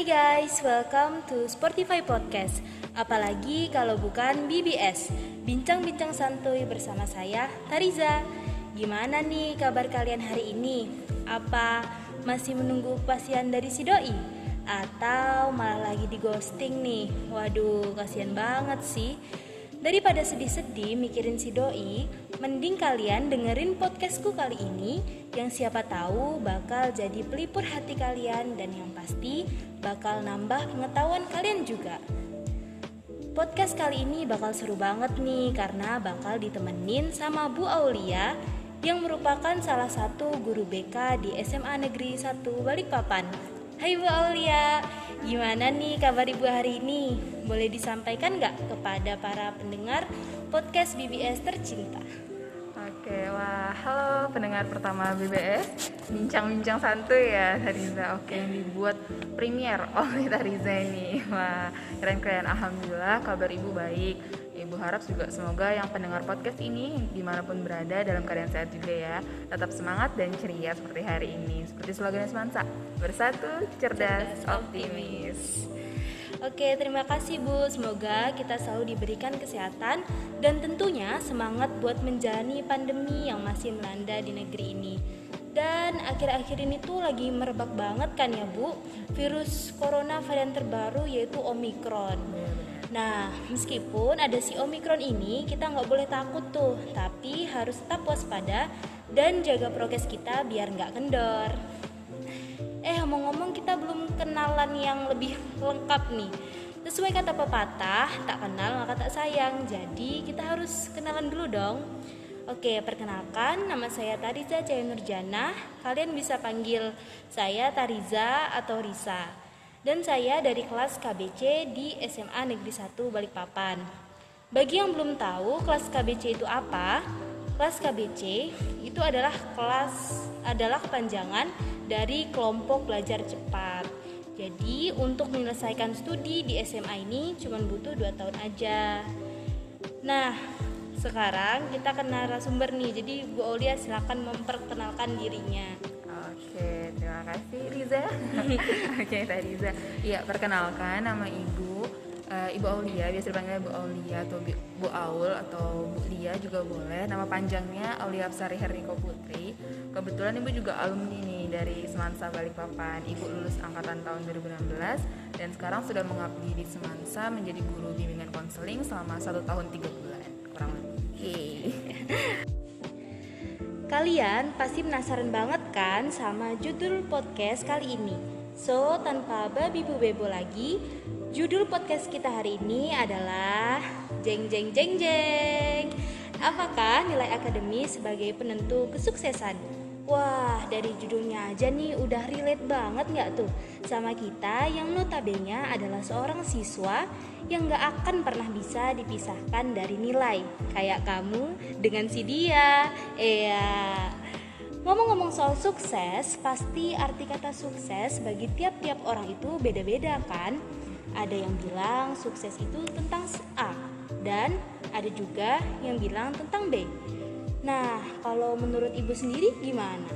Hai guys, welcome to Sportify Podcast. Apalagi kalau bukan BBS, bincang-bincang santuy bersama saya, Tariza. Gimana nih kabar kalian hari ini? Apa masih menunggu pasien dari si doi? Atau malah lagi di ghosting nih? Waduh, kasihan banget sih. Daripada sedih-sedih mikirin si doi, mending kalian dengerin podcastku kali ini yang siapa tahu bakal jadi pelipur hati kalian dan yang pasti bakal nambah pengetahuan kalian juga. Podcast kali ini bakal seru banget nih karena bakal ditemenin sama Bu Aulia yang merupakan salah satu guru BK di SMA Negeri 1 Balikpapan. Hai Bu Aulia, gimana nih kabar Ibu hari ini? Boleh disampaikan nggak kepada para pendengar podcast BBS tercinta? Oke, wah, halo pendengar pertama BBS Bincang-bincang santuy ya Tariza. Oke, yang dibuat premier oleh Tariza ini. Wah, keren-keren. Alhamdulillah, kabar ibu baik Ibu harap juga semoga yang pendengar podcast ini di mana pun berada dalam keadaan sehat juga ya Tetap semangat dan ceria seperti hari ini Seperti slogan Semansa Bersatu, cerdas, optimis Oke, terima kasih Bu. Semoga kita selalu diberikan kesehatan dan tentunya semangat buat menjalani pandemi yang masih melanda di negeri ini. Dan akhir-akhir ini tuh lagi merebak banget kan ya Bu, virus corona varian terbaru yaitu Omikron. Nah, meskipun ada si Omikron ini, kita nggak boleh takut tuh, tapi harus tetap waspada dan jaga prokes kita biar nggak kendor. Eh ngomong-ngomong kita belum kenalan yang lebih lengkap nih. Sesuai kata pepatah, tak kenal maka tak sayang. Jadi kita harus kenalan dulu dong. Oke, perkenalkan nama saya Tariza Jaya Kalian bisa panggil saya Tariza atau Risa Dan saya dari kelas KBC di SMA Negeri 1 Balikpapan Bagi yang belum tahu kelas KBC itu apa? Kelas KBC itu adalah kelas adalah kepanjangan dari kelompok belajar cepat. Jadi untuk menyelesaikan studi di SMA ini cuma butuh 2 tahun aja. Nah, sekarang kita ke narasumber nih. Jadi Bu Aulia silakan memperkenalkan dirinya. Oke, terima kasih Riza. Oke, Teh Riza. Iya, perkenalkan nama Ibu uh, Ibu Aulia, biasa dipanggil Bu Aulia atau Bu Aul atau Bu Lia juga boleh. Nama panjangnya Aulia Absari Herniko Putri. Kebetulan Ibu juga alumni nih dari Semansa Balikpapan. Ibu lulus angkatan tahun 2016 dan sekarang sudah mengabdi di Semansa menjadi guru bimbingan konseling selama satu tahun tiga bulan Kalian pasti penasaran banget kan sama judul podcast kali ini? So, tanpa babi bu bebo lagi, Judul podcast kita hari ini adalah Jeng Jeng Jeng Jeng. Apakah nilai akademis sebagai penentu kesuksesan? Wah, dari judulnya aja nih udah relate banget nggak tuh sama kita yang notabene adalah seorang siswa yang nggak akan pernah bisa dipisahkan dari nilai. Kayak kamu dengan si dia. Iya. Ngomong-ngomong soal sukses, pasti arti kata sukses bagi tiap-tiap orang itu beda-beda kan? Ada yang bilang sukses itu tentang A dan ada juga yang bilang tentang B. Nah, kalau menurut ibu sendiri gimana?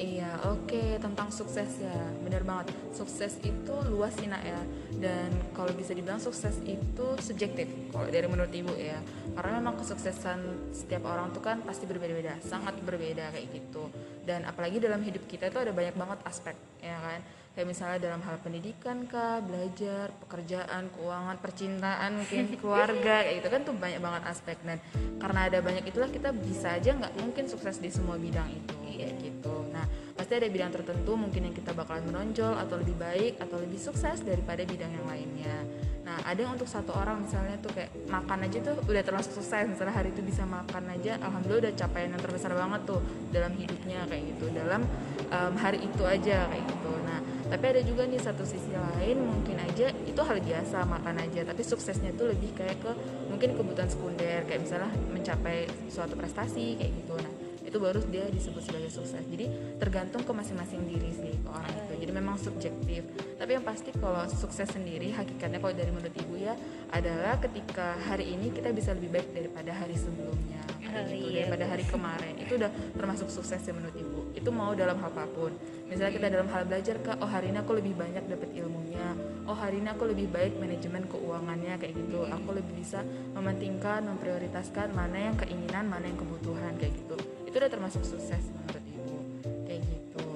Iya, oke okay. tentang sukses ya, benar banget. Sukses itu luas sih nak ya, dan kalau bisa dibilang sukses itu subjektif. Kalau dari menurut ibu ya, karena memang kesuksesan setiap orang tuh kan pasti berbeda-beda, sangat berbeda kayak gitu dan apalagi dalam hidup kita itu ada banyak banget aspek ya kan? Kayak misalnya dalam hal pendidikan kah belajar pekerjaan keuangan percintaan mungkin keluarga kayak gitu kan tuh banyak banget aspek. Dan karena ada banyak itulah kita bisa aja nggak mungkin sukses di semua bidang itu kayak gitu. Nah pasti ada bidang tertentu mungkin yang kita bakalan menonjol atau lebih baik atau lebih sukses daripada bidang yang lainnya Nah, ada yang untuk satu orang misalnya tuh kayak makan aja tuh udah termasuk sukses. Misalnya hari itu bisa makan aja, alhamdulillah udah capaian yang terbesar banget tuh dalam hidupnya kayak gitu, dalam um, hari itu aja kayak gitu. Nah, tapi ada juga nih satu sisi lain mungkin aja itu hal biasa makan aja, tapi suksesnya tuh lebih kayak ke mungkin kebutuhan sekunder kayak misalnya mencapai suatu prestasi kayak gitu. Nah, itu baru dia disebut sebagai sukses. Jadi tergantung ke masing-masing diri sih ke orang itu. Jadi memang subjektif. Tapi yang pasti kalau sukses sendiri hakikatnya kalau dari menurut ibu ya adalah ketika hari ini kita bisa lebih baik daripada hari sebelumnya. Kayak gitu iya. daripada hari kemarin. Itu udah termasuk sukses ya menurut ibu. Itu mau dalam hal apa pun. Misalnya kita dalam hal belajar ke oh hari ini aku lebih banyak dapat ilmunya. Oh hari ini aku lebih baik manajemen keuangannya kayak gitu. Aku lebih bisa mementingkan memprioritaskan mana yang keinginan mana yang kebutuhan kayak gitu itu udah termasuk sukses menurut ibu. Kayak gitu.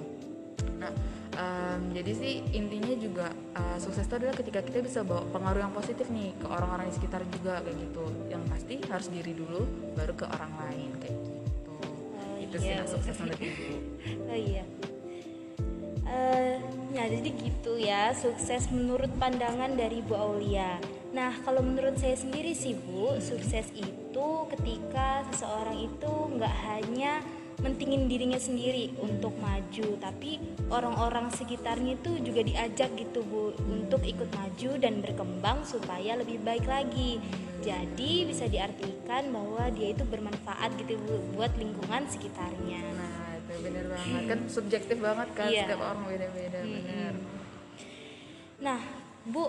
Nah um, jadi sih intinya juga uh, sukses itu adalah ketika kita bisa bawa pengaruh yang positif nih ke orang-orang di sekitar juga kayak gitu. Yang pasti harus diri dulu baru ke orang lain kayak gitu. Oh, itu iya. sih sukses menurut ibu. Oh iya. Uh, ya jadi gitu ya sukses menurut pandangan dari Bu Aulia. Nah kalau menurut saya sendiri sih Bu sukses itu ketika seseorang itu nggak hanya mentingin dirinya sendiri untuk maju tapi orang-orang sekitarnya itu juga diajak gitu bu untuk ikut maju dan berkembang supaya lebih baik lagi jadi bisa diartikan bahwa dia itu bermanfaat gitu bu buat lingkungan sekitarnya nah itu benar banget kan subjektif banget kan iya. setiap orang beda-beda hmm. benar nah Bu,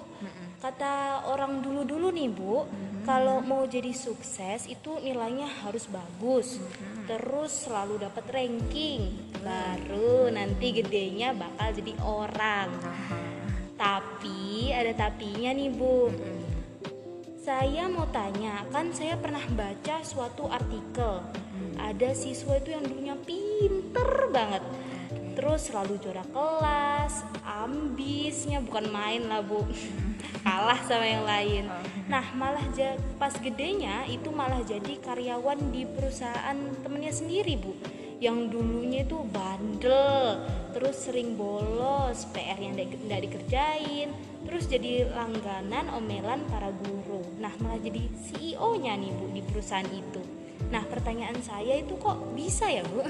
kata orang dulu-dulu nih Bu, kalau mau jadi sukses itu nilainya harus bagus, terus selalu dapat ranking, baru nanti gedenya bakal jadi orang. Tapi ada tapinya nih Bu. Saya mau tanya, kan saya pernah baca suatu artikel, ada siswa itu yang dulunya pinter banget terus selalu juara kelas ambisnya bukan main lah bu. Kalah sama yang lain. Nah malah pas gedenya itu malah jadi karyawan di perusahaan temennya sendiri bu. Yang dulunya itu bandel terus sering bolos PR yang tidak dikerjain terus jadi langganan omelan para guru. Nah malah jadi CEO nya nih bu di perusahaan itu. Nah pertanyaan saya itu kok bisa ya bu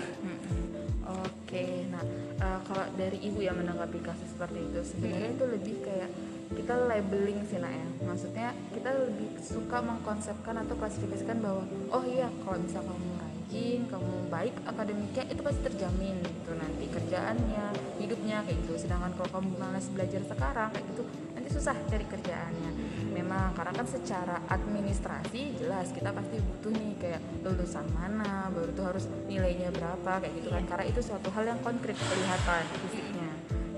Oke, nah uh, kalau dari ibu yang menanggapi kasus seperti itu sebenarnya itu lebih kayak kita labeling sih nak ya. Maksudnya kita lebih suka mengkonsepkan atau klasifikasikan bahwa oh iya kalau bisa kamu rajin, kamu baik akademiknya itu pasti terjamin gitu nanti kerjaannya, hidupnya kayak gitu. Sedangkan kalau kamu malas belajar sekarang kayak gitu susah cari kerjaannya. Memang karena kan secara administrasi jelas kita pasti butuh nih kayak lulusan mana baru tuh harus nilainya berapa kayak gitu kan. Iya. karena itu suatu hal yang konkret kelihatan fisiknya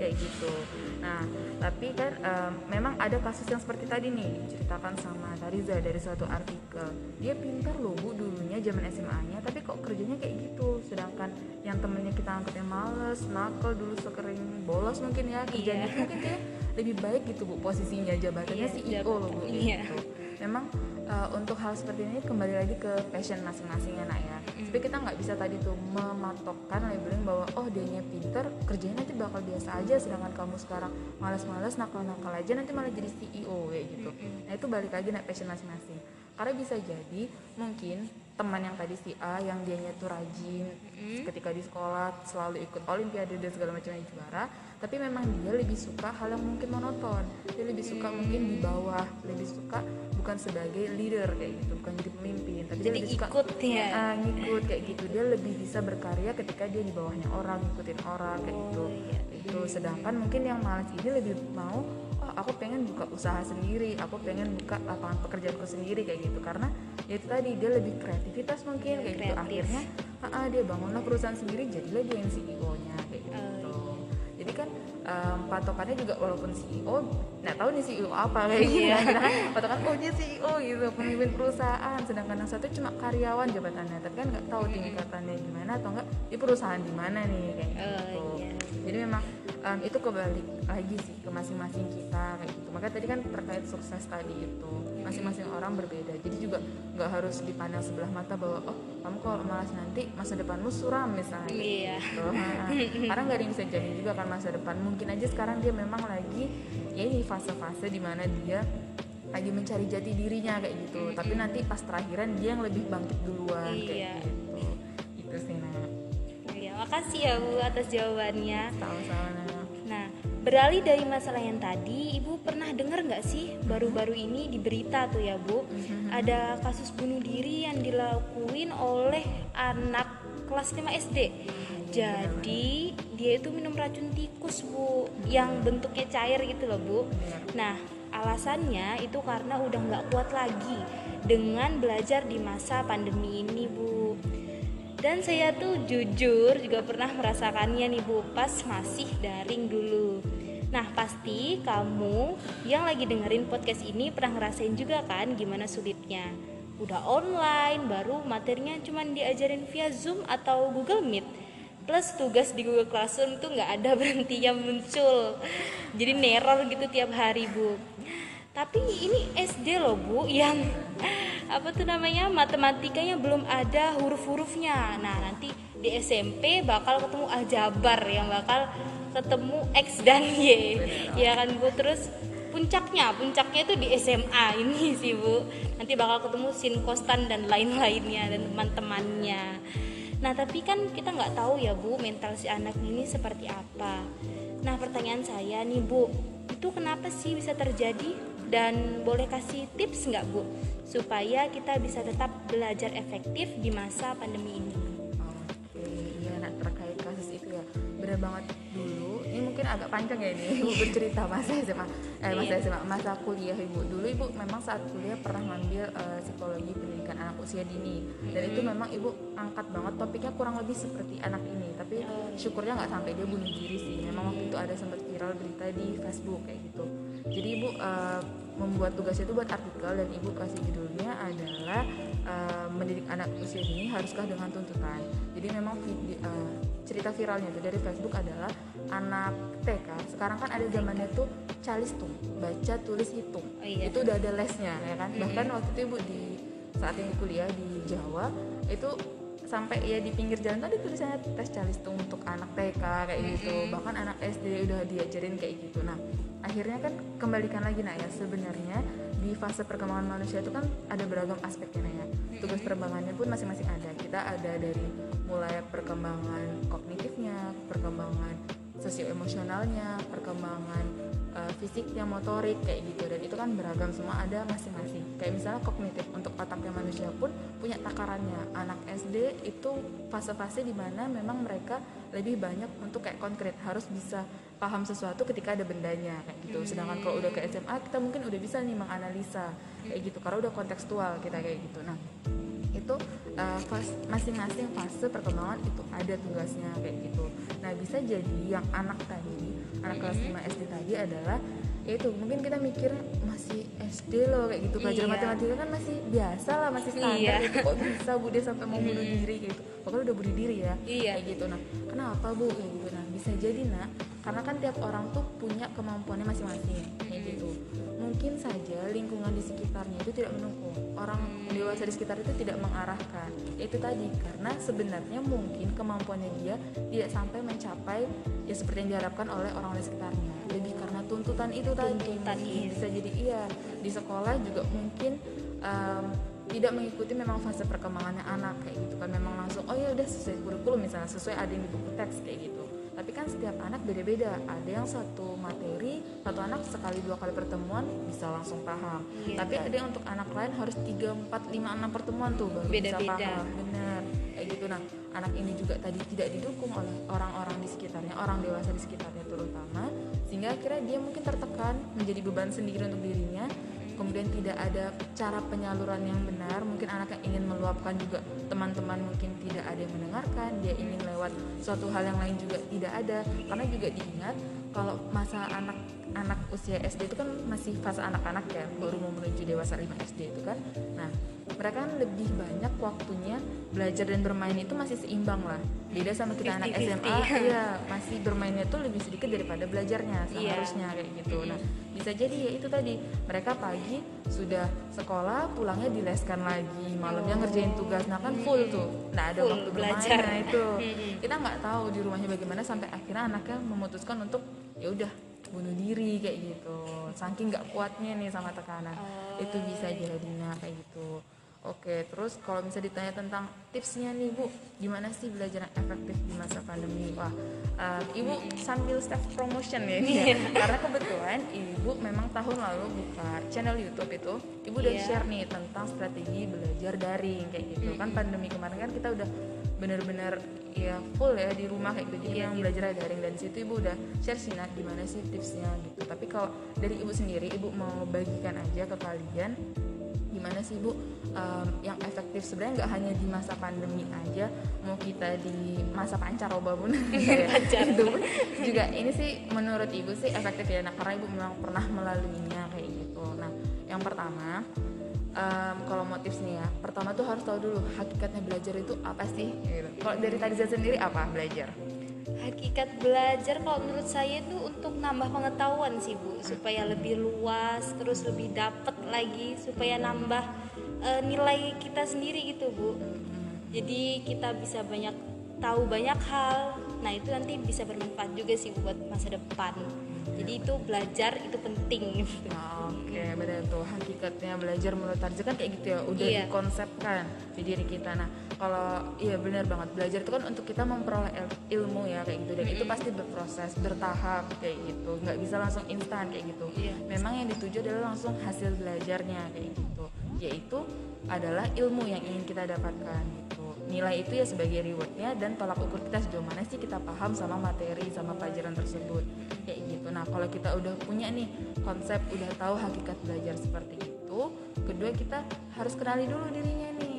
kayak gitu. Nah tapi kan um, memang ada kasus yang seperti tadi nih diceritakan sama Tariza dari suatu artikel. Dia pintar loh bu dulunya zaman SMA-nya tapi kok kerjanya kayak gitu. Sedangkan yang temennya kita anggapnya males nakal dulu sekering bolos mungkin ya kerjanya iya. mungkin kayak lebih baik gitu bu posisinya jabatannya iya, CEO loh bu iya. gitu memang uh, untuk hal seperti ini kembali lagi ke passion masing-masing ya nak ya mm. tapi kita nggak bisa tadi tuh mematokkan labeling bahwa oh dianya pinter kerjanya nanti bakal biasa aja sedangkan kamu sekarang malas-malas nakal-nakal aja nanti malah jadi CEO kayak gitu mm. nah itu balik lagi nak passion masing-masing karena bisa jadi mungkin teman yang tadi si A yang dianya tuh rajin mm. ketika di sekolah selalu ikut olimpiade dan segala macamnya juara tapi memang dia lebih suka hal yang mungkin monoton. Dia lebih suka mm. mungkin di bawah. Lebih suka bukan sebagai leader kayak gitu bukan jadi pemimpin tapi jadi dia lebih suka ikut ya? Uh, ngikut kayak gitu. Dia lebih bisa berkarya ketika dia di bawahnya orang ngikutin orang kayak oh, gitu. iya. itu sedangkan mungkin yang malas ini lebih mau oh aku pengen buka usaha sendiri aku pengen buka lapangan pekerjaanku sendiri kayak gitu. Karena ya itu tadi dia lebih kreativitas mungkin kayak gitu. Akhirnya ah, dia bangunlah perusahaan sendiri jadilah dia yang CEO um, patokannya juga walaupun CEO nggak tahu nih CEO apa kayak gitu ya kita kan patokan oh dia CEO gitu pemimpin perusahaan. Sedangkan yang satu cuma karyawan jabatannya tapi kan nggak tahu tingkatannya gimana atau enggak di perusahaan di mana nih? Kayak oh, gitu. uh, yeah. jadi memang um, itu kebalik lagi sih ke masing-masing kita kayak gitu. Makanya tadi kan terkait sukses tadi itu masing-masing orang berbeda. Jadi juga nggak harus dipandang sebelah mata bahwa oh kamu kalau malas nanti masa depanmu suram misalnya iya. gitu. nah, karena nggak ada yang bisa jamin juga kan masa depan mungkin aja sekarang dia memang lagi ya ini fase-fase di mana dia lagi mencari jati dirinya kayak gitu mm -hmm. tapi nanti pas terakhiran dia yang lebih bangkit duluan iya. kayak gitu itu sih nah iya makasih ya bu atas jawabannya sama-sama nah beralih dari masalah yang tadi ibu pernah dengar nggak sih baru-baru ini di berita tuh ya bu mm-hmm. ada kasus bunuh diri yang dilakuin oleh anak kelas 5 SD jadi dia itu minum racun tikus bu, yang bentuknya cair gitu loh bu. Nah alasannya itu karena udah nggak kuat lagi dengan belajar di masa pandemi ini bu. Dan saya tuh jujur juga pernah merasakannya nih Bu pas masih daring dulu. Nah pasti kamu yang lagi dengerin podcast ini pernah ngerasain juga kan gimana sulitnya. Udah online, baru materinya cuma diajarin via Zoom atau Google Meet. Plus tugas di Google Classroom tuh nggak ada berhentinya muncul. Jadi neror gitu tiap hari Bu. Tapi ini SD loh Bu yang apa tuh namanya matematikanya belum ada huruf-hurufnya. Nah nanti di SMP bakal ketemu aljabar yang bakal ketemu x dan y. Ya kan bu? Terus puncaknya puncaknya itu di SMA ini sih bu. Nanti bakal ketemu sin kostan dan lain-lainnya dan teman-temannya. Nah tapi kan kita nggak tahu ya bu mental si anak ini seperti apa. Nah pertanyaan saya nih bu itu kenapa sih bisa terjadi dan boleh kasih tips nggak bu supaya kita bisa tetap belajar efektif di masa pandemi ini. Oke, iya nak terkait kasus itu ya benar banget dulu. Ini mungkin agak panjang ya ini ibu bercerita masa SMA, eh masa SMA, iya. masa kuliah ibu. Dulu ibu memang saat kuliah pernah ngambil uh, psikologi pendidikan anak usia dini dan itu memang ibu angkat banget topiknya kurang lebih seperti anak ini. Tapi syukurnya nggak sampai dia bunuh diri sih. Memang waktu itu ada sempat viral berita di Facebook kayak gitu. Jadi ibu uh, membuat tugas itu buat artikel dan ibu kasih judulnya adalah uh, mendidik anak usia dini haruskah dengan tuntutan jadi memang video, uh, cerita viralnya itu dari Facebook adalah anak TK sekarang kan ada zamannya tuh calis tuh baca tulis hitung oh, iya. itu udah ada lesnya ya kan mm -hmm. bahkan waktu itu ibu di saat ini kuliah di Jawa itu sampai ya di pinggir jalan tadi tulisannya tes calistung untuk anak TK kayak gitu. Bahkan anak SD udah diajarin kayak gitu. Nah akhirnya kan kembalikan lagi nah ya. Sebenarnya di fase perkembangan manusia itu kan ada beragam aspeknya nah ya. Tugas perkembangannya pun masing-masing ada. Kita ada dari mulai perkembangan kognitifnya perkembangan sosio emosionalnya perkembangan uh, fisiknya motorik kayak gitu. Dan itu kan beragam semua ada masing-masing. Kayak misalnya kognitif untuk otaknya manusia pun punya takarannya. Anak SD itu fase-fase di mana memang mereka lebih banyak untuk kayak konkret. Harus bisa paham sesuatu ketika ada bendanya kayak gitu. Sedangkan kalau udah ke SMA kita mungkin udah bisa nih menganalisa kayak gitu. Karena udah kontekstual kita kayak gitu. Nah itu uh, masing-masing fase perkembangan itu ada tugasnya kayak gitu. Nah bisa jadi yang anak tadi anak kelas 5 SD tadi adalah ya itu mungkin kita mikir masih SD loh kayak gitu. Pelajaran iya. matematika kan masih biasa lah masih standar iya. gitu. Kok bisa bu dia sampai mau bunuh diri gitu? Pokoknya udah bunuh diri ya iya. kayak gitu. Nah kenapa bu? Kayak gitu. Nah bisa jadi nak karena kan tiap orang tuh punya kemampuannya masing-masing kayak gitu mungkin saja lingkungan di sekitarnya itu tidak mendukung orang dewasa di sekitar itu tidak mengarahkan. Itu tadi karena sebenarnya mungkin kemampuannya dia tidak sampai mencapai ya seperti yang diharapkan oleh orang di sekitarnya. Lebih karena tuntutan itu tuntutan tadi iya. bisa jadi iya. Di sekolah juga mungkin um, tidak mengikuti memang fase perkembangannya anak kayak gitu kan. Memang langsung oh ya udah sesuai kurikulum misalnya sesuai ada di buku teks kayak gitu tapi kan setiap anak beda-beda. Ada yang satu materi satu anak sekali dua kali pertemuan bisa langsung paham. Iya. tapi ada yang untuk anak lain harus tiga empat lima enam pertemuan tuh baru beda -beda. bisa paham. Benar kayak gitu. Nah anak ini juga tadi tidak didukung oleh orang-orang di sekitarnya orang dewasa di sekitarnya terutama sehingga akhirnya dia mungkin tertekan menjadi beban sendiri untuk dirinya. Kemudian tidak ada cara penyaluran yang benar. Mungkin anak yang ingin meluapkan juga teman-teman mungkin tidak ada yang mendengarkan dia ingin lewat suatu hal yang lain juga tidak ada. Karena juga diingat kalau masa anak anak usia SD itu kan masih fase anak-anak ya baru mau menuju dewasa 5 SD itu kan. Nah mereka kan lebih banyak waktunya belajar dan bermain itu masih seimbang lah. Beda sama kita 50, anak SMA iya masih bermainnya tuh lebih sedikit daripada belajarnya iya. seharusnya yeah. kayak gitu. Nah bisa jadi ya itu tadi mereka pagi sudah sekolah pulangnya dileskan lagi malamnya oh. ngerjain tugas. Nah kan full tuh. Nah ada full waktu belajar. nah itu kita nggak tahu di rumahnya bagaimana sampai akhirnya anaknya memutuskan untuk ya udah bunuh diri kayak gitu. Saking nggak kuatnya nih sama tekanan. Oh. itu bisa jadinya kayak gitu Oke, terus kalau bisa ditanya tentang tipsnya nih Bu, gimana sih belajar yang efektif di masa pandemi? Wah, uh, Ibu sambil self promotion ya ini ya, karena kebetulan Ibu memang tahun lalu buka channel YouTube itu, Ibu udah yeah. share nih tentang strategi belajar daring kayak gitu. Kan pandemi kemarin kan kita udah benar-benar ya full ya di rumah kayak gitu, jadi yeah, yang yeah. belajar daring dan situ Ibu udah share sih nah gimana sih tipsnya gitu. Tapi kalau dari Ibu sendiri, Ibu mau bagikan aja ke kalian gimana sih bu? Um, yang efektif sebenarnya nggak hanya di masa pandemi aja mau kita di masa pancaroba pun ya, itu juga ini sih menurut ibu sih efektif ya. Nah karena ibu memang pernah melaluinya kayak gitu. Nah yang pertama um, kalau motif nih ya pertama tuh harus tahu dulu hakikatnya belajar itu apa sih gitu. kalau dari tadi saya sendiri apa belajar? Hakikat belajar kalau menurut saya itu untuk nambah pengetahuan sih bu. Supaya lebih luas terus lebih dapet lagi supaya nambah uh, nilai kita sendiri gitu bu. Jadi kita bisa banyak tahu banyak hal. Nah itu nanti bisa bermanfaat juga sih buat masa depan. Jadi itu belajar itu penting. Oke okay, benar tuh. Hakikatnya belajar menurut Tarja kan kayak gitu ya udah iya. dikonsepkan di diri kita. Nah kalau iya benar banget. Belajar itu kan untuk kita memperoleh ilmu ya kayak gitu. Dan itu pasti berproses bertahap kayak gitu. Nggak bisa langsung instan kayak gitu. Iya. memang yang dituju adalah langsung hasil belajarnya kayak gitu. Yaitu adalah ilmu yang ingin kita dapatkan gitu. Nilai itu ya sebagai rewardnya dan tolak ukur kita sejauh mana sih kita paham sama materi sama pelajaran tersebut kayak gitu. Nah kalau kita udah punya nih konsep udah tahu hakikat belajar seperti itu kedua kita harus kenali dulu dirinya nih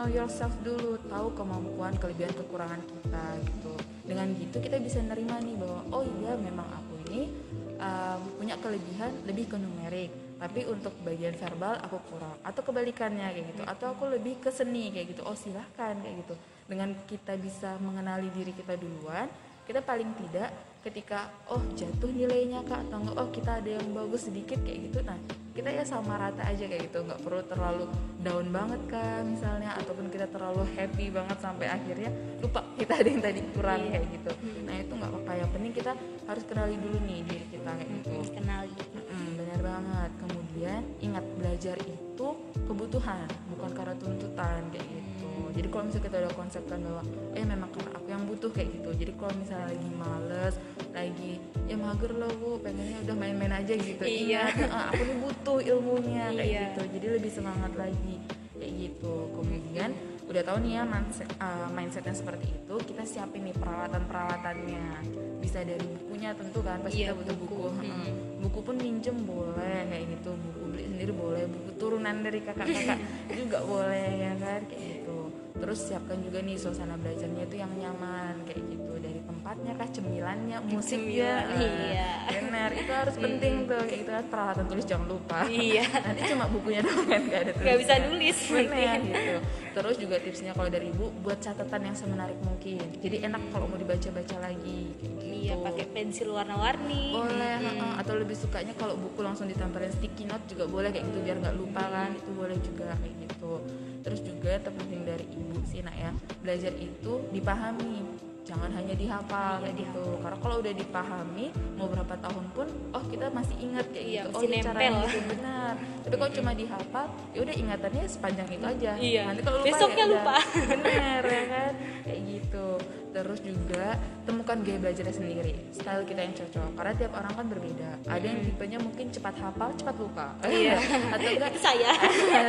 know yourself dulu tahu kemampuan kelebihan kekurangan kita gitu. Dengan gitu kita bisa nerima nih bahwa oh iya memang aku ini um, punya kelebihan lebih ke numerik. Tapi untuk bagian verbal aku kurang. Atau kebalikannya kayak gitu. Atau aku lebih ke seni kayak gitu. Oh silahkan kayak gitu. Dengan kita bisa mengenali diri kita duluan kita paling tidak ketika oh jatuh nilainya kak atau enggak oh kita ada yang bagus sedikit kayak gitu. Nah kita ya sama rata aja kayak gitu. Nggak perlu terlalu down banget kak misalnya ataupun kita terlalu happy banget sampai akhirnya lupa. Kita ada yang tadi kurang iya. kayak gitu. Nah itu nggak apa-apa. Yang penting kita harus kenali dulu nih diri kita kayak gitu. Kenali. Hmm, benar banget. Kemudian ingat belajar itu kebutuhan bukan karena tuntutan kayak gitu jadi kalau misalnya kita udah konsepkan bahwa eh memang karena aku yang butuh kayak gitu. Jadi kalau misalnya lagi males lagi ya mager loh bu pengennya udah main-main aja gitu. Iya. Nah, aku nih butuh ilmunya kayak iya. gitu. Jadi lebih semangat lagi kayak gitu. Kemudian udah tahu nih ya mindset, uh, mindsetnya seperti itu kita siapin nih peralatan peralatannya bisa dari bukunya tentu kan pasti iya, kita butuh buku, buku. Hmm. buku pun minjem boleh kayak gitu. Buku beli sendiri boleh buku turunan dari kakak-kakak juga boleh ya kan kayak gitu terus siapkan juga nih suasana belajarnya itu yang nyaman kayak gitu. Dari tempatnya kah cemilannya musiknya. iya. benar itu harus penting tuh kayak gitu kan. Peralatan tulis jangan lupa. Iya. Nanti cuma bukunya doang kan nggak ada nggak bisa nulis benar gitu. Terus juga tipsnya kalau dari ibu buat catatan yang semenarik mungkin. Jadi enak kalau mau dibaca-baca lagi kayak gitu. Iya pakai pensil warna-warni. Boleh hmm. atau lebih sukanya kalau buku langsung ditempelin sticky note juga boleh kayak gitu biar nggak lupa kan. Itu boleh juga kayak gitu terus juga terpenting dari ibu sih nak ya belajar itu dipahami. Jangan hanya dihafal kayak gitu. Karena kalau udah dipahami mau berapa tahun pun oh kita masih ingat kayak iya, gitu. Oh ini caranya itu benar. Tapi kalau cuma dihafal ya udah ingatannya sepanjang itu aja. Iya. nanti kalau lupa besoknya ya lupa. Benar ya kan? Kayak gitu terus juga temukan gaya belajarnya sendiri style kita yang cocok. Karena tiap orang kan berbeda. Ada yang tipenya mungkin cepat hafal cepat lupa. Iya. Atau enggak saya.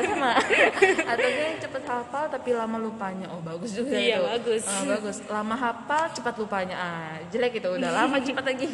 Sama. Atau enggak yang cepat hafal tapi lama lupanya. Oh bagus juga iya itu. bagus. Oh, bagus. Lama hafal cepat lupanya. Ah jelek itu. Udah lama cepat lagi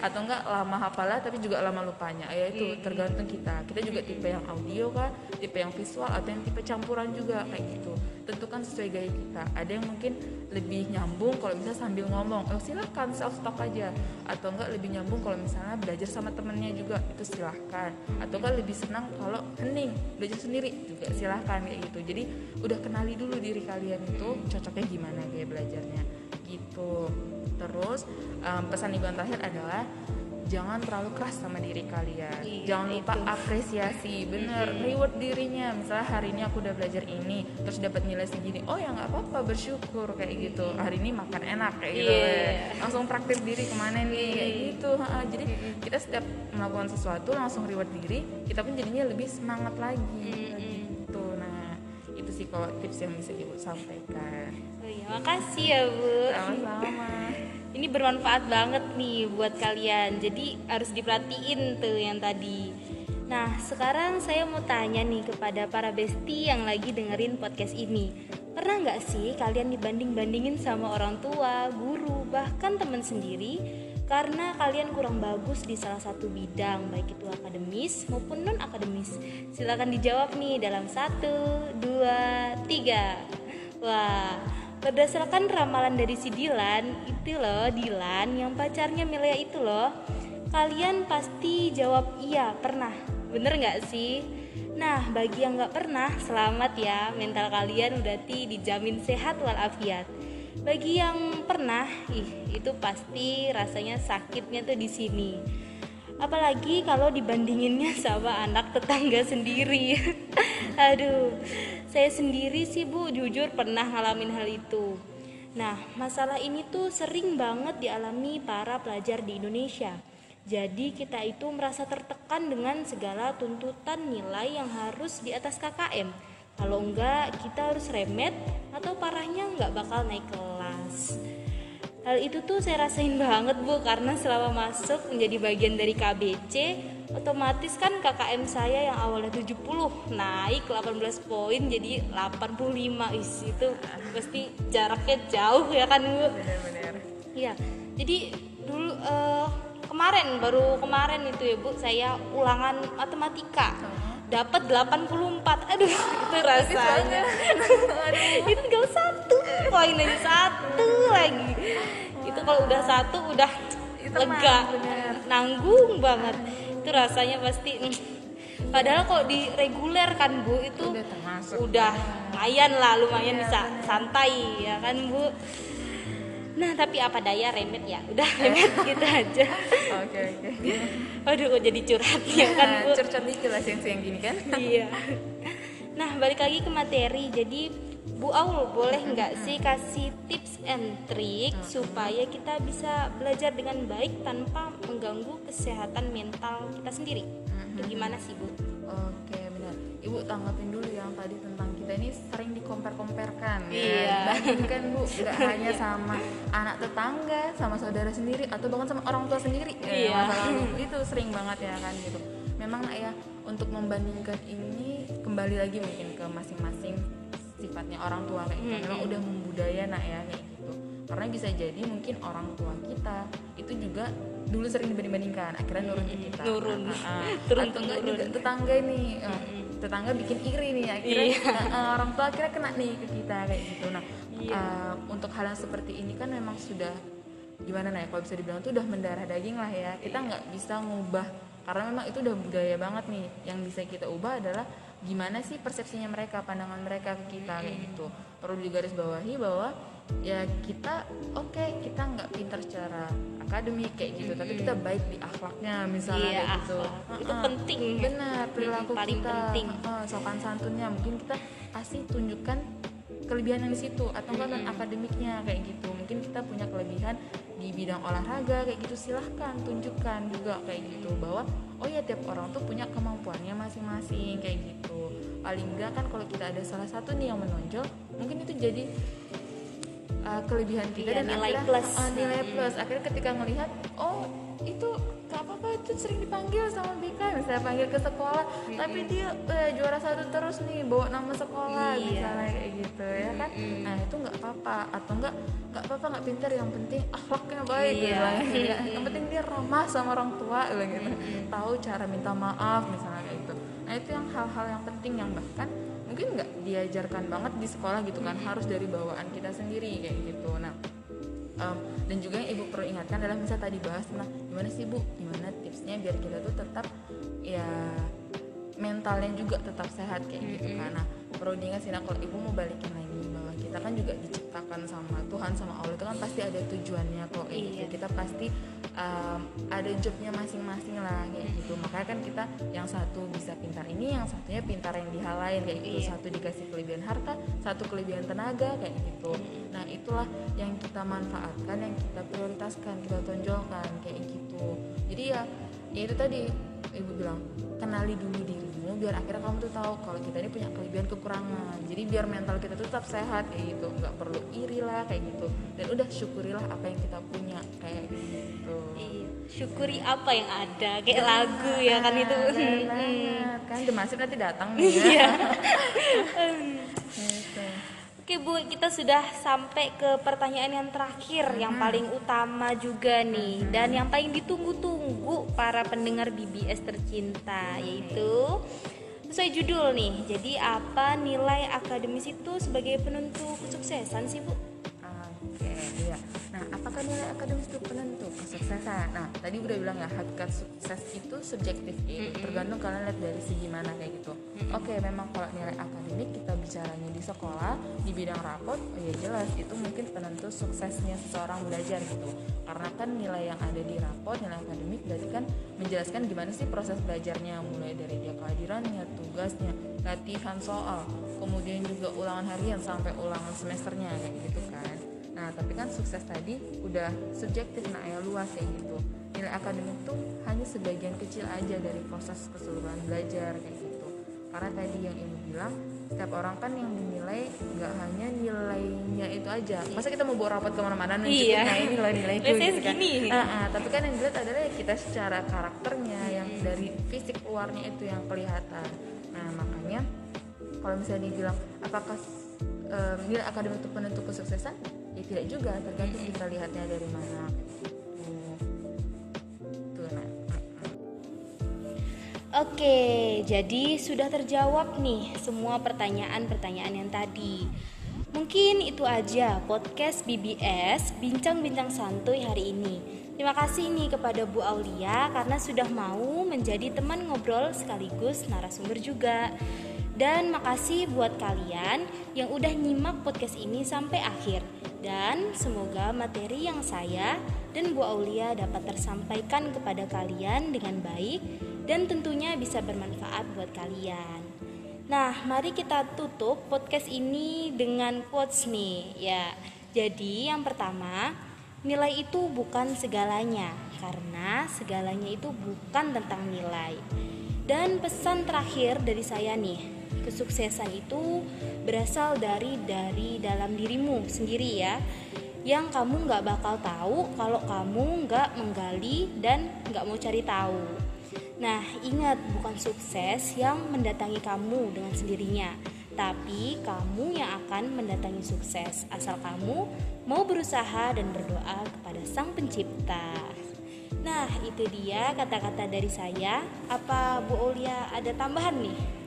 atau enggak lama hafalnya tapi juga lama lupanya. Ya itu tergantung kita. Kita juga tipe yang audio kan tipe yang visual atau yang tipe campuran juga kayak gitu. Tentukan sesuai gaya kita. Ada yang mungkin lebih nyambung kalau bisa sambil ngomong. Oh silahkan self talk aja. Atau enggak lebih nyambung kalau misalnya belajar sama temennya juga itu silahkan. Atau enggak lebih senang kalau hening belajar sendiri juga silahkan kayak gitu. Jadi udah kenali dulu diri kalian itu cocoknya gimana gaya belajarnya. Gitu. Terus um, pesan ibu yang terakhir adalah jangan terlalu keras sama diri kalian. Iya, jangan lupa itu. apresiasi bener. Hmm. reward dirinya. Misalnya hari ini aku udah belajar ini terus dapat nilai segini. Oh ya nggak apa-apa bersyukur kayak gitu. Hari ini makan enak kayak gitu. Yeah. langsung praktis diri ke mana nih kayak gitu. Ha, jadi kita setiap melakukan sesuatu langsung reward diri kita pun jadinya lebih semangat lagi. Gitu. Nah itu sih kalau tips yang bisa ibu sampaikan oh iya makasih ya bu. Sama-sama ini bermanfaat banget nih buat kalian. Jadi harus diperhatiin tuh yang tadi. Nah sekarang saya mau tanya nih kepada para besti yang lagi dengerin podcast ini. Pernah nggak sih kalian dibanding-bandingin sama orang tua guru bahkan teman sendiri? Karena kalian kurang bagus di salah satu bidang baik itu akademis maupun non akademis silakan dijawab nih dalam satu dua tiga. Wah berdasarkan ramalan dari si Dilan itu loh Dilan yang pacarnya Melia itu loh kalian pasti jawab iya pernah bener nggak sih Nah, bagi yang nggak pernah, selamat ya, mental kalian berarti dijamin sehat walafiat. Bagi yang pernah, ih, itu pasti rasanya sakitnya tuh di sini. Apalagi kalau dibandinginnya sama anak tetangga sendiri. Aduh, saya sendiri sih Bu, jujur pernah ngalamin hal itu. Nah, masalah ini tuh sering banget dialami para pelajar di Indonesia jadi kita itu merasa tertekan dengan segala tuntutan nilai yang harus di atas KKM. Kalau enggak, kita harus remet atau parahnya enggak bakal naik kelas. Hal itu tuh saya rasain banget bu karena selama masuk menjadi bagian dari KBC otomatis kan KKM saya yang awalnya 70 naik 18 poin jadi 85 Is, itu. Pasti jaraknya jauh ya kan bu? Benar-benar Iya jadi dulu uh, kemarin baru kemarin itu ya bu saya ulangan matematika dapat 84 aduh itu rasanya. itu tinggal satu. Poin aja satu lagi. Itu kalau udah satu udah Itu lega. bener. nanggung banget. Itu rasanya pasti mm. padahal kalau di reguler kan bu itu Udah termasuk. udah lumayan lah lumayan Iya, bisa bener. santai ya kan bu nah tapi apa daya remet ya? Udah remet gitu aja. Oke oke. Aduh kok jadi curhat ya kan bu? nah, curcol dikit lah siang-siang gini kan? Iya. Nah balik lagi ke materi. Jadi Bu Aul boleh nggak sih kasih tips and trik supaya kita bisa belajar dengan baik tanpa mengganggu kesehatan mental kita sendiri? Itu gimana sih Bu? Oke benar. Ibu tanggapin dulu yang tadi tentang kita ini sering dikompar-komparkan Iya. ya. Bandingkan Bu, nggak hanya sama anak tetangga, sama saudara sendiri atau bahkan sama orang tua sendiri. Ya, Iya. masalah itu sering banget ya kan gitu. Memang ya untuk membandingkan ini kembali lagi mungkin ke masing-masing sifatnya orang tua kayak gitu. Memang udah membudaya nak ya kayak gitu. Karena bisa jadi mungkin orang tua kita itu juga dulu sering dibanding-bandingkan, akhirnya nurun ke kita. Nurun. Ah, ah. Turun atau enggak temurun. juga tetangga nih eh, tetangga bikin iri nih akhirnya Iya. eh, orang tua akhirnya kena nih ke kita kayak gitu nah Iya. eh, untuk hal yang seperti ini kan memang sudah gimana nah ya kalau bisa dibilang itu udah mendarah daging lah ya kita Iya. nggak bisa ngubah karena memang itu udah budaya banget nih yang bisa kita ubah adalah gimana sih persepsinya mereka pandangan mereka ke kita kayak gitu perlu digarisbawahi bahwa ya kita oke kita nggak pintar secara akademik kayak gitu tapi kita baik di akhlaknya misalnya Iya, kayak gitu akhlak. Itu Heeh. penting. benar perilaku paling kita penting. heeh, sopan santunnya mungkin kita kasih tunjukkan kelebihan yang di situ atau enggak non akademiknya kayak gitu mungkin kita punya kelebihan di bidang olahraga kayak gitu silahkan tunjukkan juga kayak gitu bahwa oh ya tiap orang tuh punya kemampuannya masing-masing kayak gitu paling enggak kan kalau kita ada salah satu nih yang menonjol mungkin itu jadi uh, kelebihan kita Iya, dan nilai akhirnya, plus. uh, nilai plus. Akhirnya ketika melihat oh itu gak apa-apa itu sering dipanggil sama BK misalnya panggil ke sekolah tapi dia eh, juara satu terus nih bawa nama sekolah Iya. misalnya kayak gitu ya kan? Nah itu nggak apa-apa. Atau enggak nggak apa-apa nggak pintar yang penting akhlaknya baik Iya. misalnya. Ya, yang penting dia ramah sama orang tua gitu tahu cara minta maaf misalnya kayak gitu. Nah itu yang hal-hal yang penting yang bahkan mungkin nggak diajarkan banget di sekolah gitu kan harus dari bawaan kita sendiri kayak gitu. Nah Um, dan juga yang ibu perlu ingatkan adalah misal tadi bahas tentang gimana sih bu? Gimana tipsnya biar kita tuh tetap ya mentalnya juga tetap sehat kayak gitu kan. Nah perlu diingat sih nah kalau ibu mau balikin lagi bahwa kita kan juga diciptakan sama Tuhan sama Allah itu kan pasti ada tujuannya kok kayak gitu. Iya. kita pasti um, ada jobnya masing-masing lah kayak gitu. Makanya kan kita yang satu bisa pintar ini yang satunya pintar yang di hal lain kayak gitu. Iya. satu dikasih kelebihan harta satu kelebihan tenaga kayak gitu. Nah itulah yang kita manfaatkan yang kita prioritaskan kita tonjolkan kayak gitu. Jadi ya ya itu tadi ibu bilang kenali dulu dirimu biar akhirnya kamu tuh tahu kalau kita ini punya kelebihan kekurangan jadi biar mental kita tuh tetap sehat kayak gitu nggak perlu iri lah kayak gitu dan udah syukurilah apa yang kita punya kayak gitu Iya, syukuri apa yang ada kayak lagu ya kan itu Benar Mm. banget. kan demasif nanti datang nih ya iya Gitu. Oke Bu, kita sudah sampai ke pertanyaan yang terakhir yang paling utama juga nih dan yang paling ditunggu-tunggu para pendengar BBS tercinta yaitu sesuai judul nih. Jadi apa nilai akademis itu sebagai penentu kesuksesan sih Bu? Oke, iya. Nah, apakah nilai akademis itu penentu kesuksesan? Nah, tadi udah bilang ya, hakikat sukses itu subjektif ya. Tergantung kalian lihat dari segi mana kayak gitu. Oke, memang kalau nilai akademik kita bicaranya di sekolah, di bidang rapot, oh ya jelas itu mungkin penentu suksesnya seseorang belajar gitu. Karena kan nilai yang ada di rapot, nilai akademik berarti kan menjelaskan gimana sih proses belajarnya, mulai dari dia kehadirannya, tugasnya, latihan soal, kemudian juga ulangan harian sampai ulangan semesternya kayak gitu kan. Nah, tapi kan sukses tadi udah subjektif nah ya luas kayak gitu. Nilai akademik tuh hanya sebagian kecil aja dari proses keseluruhan belajar kayak gitu. Karena tadi yang ibu bilang, setiap orang kan yang dinilai nggak hanya nilainya itu aja. Masa kita mau bawa rapat ke mana-mana nunjukin, Iya. nah ini loh nilaiku Biasanya gitu kan. Ah, ah, tapi kan yang dilihat adalah ya kita secara karakternya yang dari fisik luarnya itu yang kelihatan. Nah makanya kalau misalnya dibilang apakah em, nilai akademik itu penentu kesuksesan ya tidak juga tergantung kita lihatnya dari mana gitu. Tuh, nah. Oke, jadi sudah terjawab nih semua pertanyaan-pertanyaan yang tadi. Mungkin itu aja podcast BBS Bincang-bincang santuy hari ini. Terima kasih nih kepada Bu Aulia karena sudah mau menjadi teman ngobrol sekaligus narasumber juga. Dan makasih buat kalian yang udah nyimak podcast ini sampai akhir. Dan semoga materi yang saya dan Bu Aulia dapat tersampaikan kepada kalian dengan baik dan tentunya bisa bermanfaat buat kalian. Nah, mari kita tutup podcast ini dengan quotes nih ya. Jadi yang pertama, nilai itu bukan segalanya karena segalanya itu bukan tentang nilai. Dan pesan terakhir dari saya nih, kesuksesan itu berasal dari dari dalam dirimu sendiri ya yang kamu nggak bakal tahu kalau kamu nggak menggali dan nggak mau cari tahu. Nah, ingat bukan sukses yang mendatangi kamu dengan sendirinya, tapi kamu yang akan mendatangi sukses asal kamu mau berusaha dan berdoa kepada Sang Pencipta. Nah, itu dia kata-kata dari saya. Apa Bu Olia ada tambahan nih?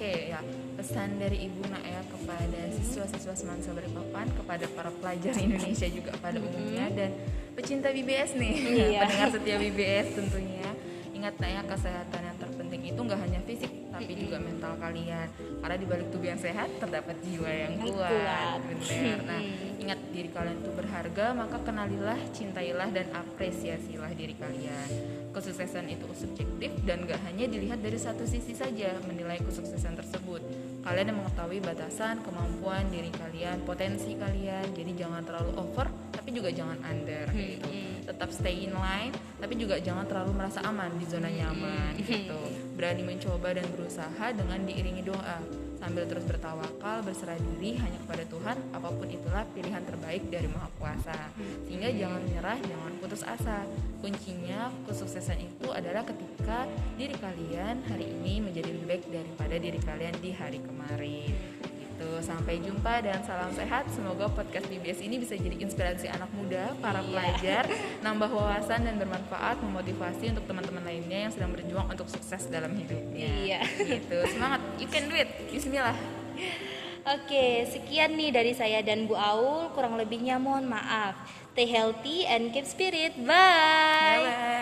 Oke ya pesan dari ibu nak ya kepada siswa-siswa semansa Balikpapan kepada para pelajar Indonesia juga pada umumnya dan pecinta BBS nih. Iya. pendengar setia BBS tentunya. Ingat nak ya kesehatan yang terpenting itu nggak hanya fisik tapi juga mental kalian. Karena di balik tubuh yang sehat terdapat jiwa yang kuat, kuat. bener. Nah ingat diri kalian itu berharga maka kenalilah cintailah dan apresiasilah diri kalian kesuksesan itu subjektif dan gak hanya dilihat dari satu sisi saja menilai kesuksesan tersebut. Kalian yang mengetahui batasan kemampuan diri kalian potensi kalian jadi jangan terlalu over tapi juga jangan under kayak gitu. tetap stay in line tapi juga jangan terlalu merasa aman di zona nyaman gitu. Berani mencoba dan berusaha dengan diiringi doa sambil terus bertawakal berserah diri hanya kepada Tuhan apa pun itulah pilihan terbaik dari Maha Kuasa. Sehingga jangan menyerah jangan putus asa. Kuncinya kesuksesan itu adalah ketika diri kalian hari ini menjadi lebih baik daripada diri kalian di hari kemarin gitu sampai jumpa dan salam sehat semoga podcast BBS ini bisa jadi inspirasi anak muda para Iya. pelajar nambah wawasan dan bermanfaat memotivasi untuk teman-teman lainnya yang sedang berjuang untuk sukses dalam hidupnya Iya. gitu semangat you can do it Bismillah Oke, sekian nih dari saya dan Bu Aul. Kurang lebihnya mohon maaf. Stay healthy and keep spirit. Bye. Bye-bye.